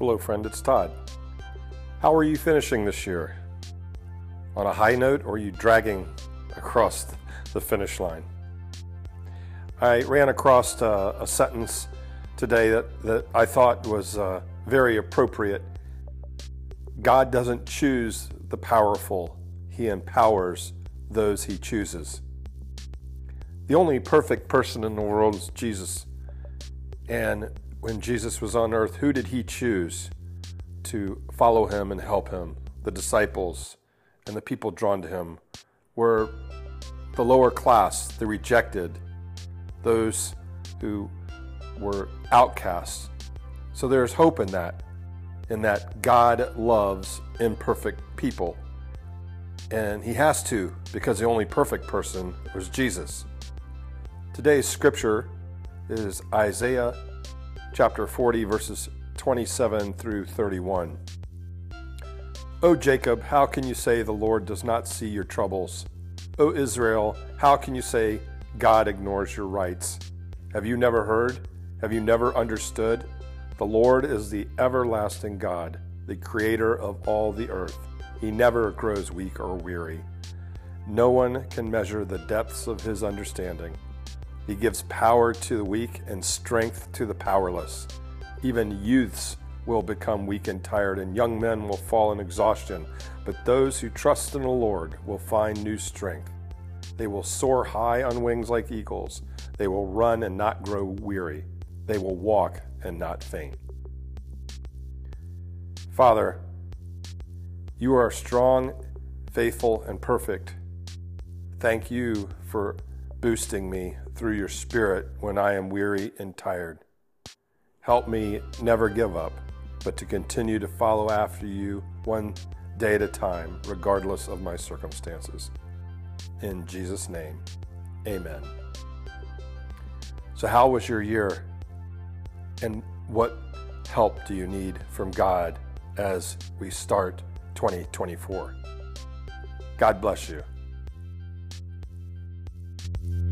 Hello, friend, it's Todd. How are you finishing this year? On a high note, or are you dragging across the finish line? I ran across uh, a sentence today that, that I thought was uh, very appropriate. God doesn't choose the powerful, He empowers those He chooses. The only perfect person in the world is Jesus. And when Jesus was on earth, who did he choose to follow him and help him? The disciples and the people drawn to him were the lower class, the rejected, those who were outcasts. So there's hope in that, in that God loves imperfect people. And he has to, because the only perfect person was Jesus. Today's scripture is Isaiah chapter 40, verses 27 through 31. O Jacob, how can you say the Lord does not see your troubles? O Israel, how can you say God ignores your rights? Have you never heard? Have you never understood? The Lord is the everlasting God, the creator of all the earth. He never grows weak or weary. No one can measure the depths of his understanding. He gives power to the weak and strength to the powerless. Even youths will become weak and tired, and young men will fall in exhaustion. But those who trust in the Lord will find new strength. They will soar high on wings like eagles. They will run and not grow weary. They will walk and not faint. Father, you are strong, faithful, and perfect. Thank you for boosting me through your Spirit when I am weary and tired. Help me never give up, but to continue to follow after you one day at a time, regardless of my circumstances. In Jesus' name, amen. So, how was your year? And what help do you need from God as we start 2024? God bless you. Thank you.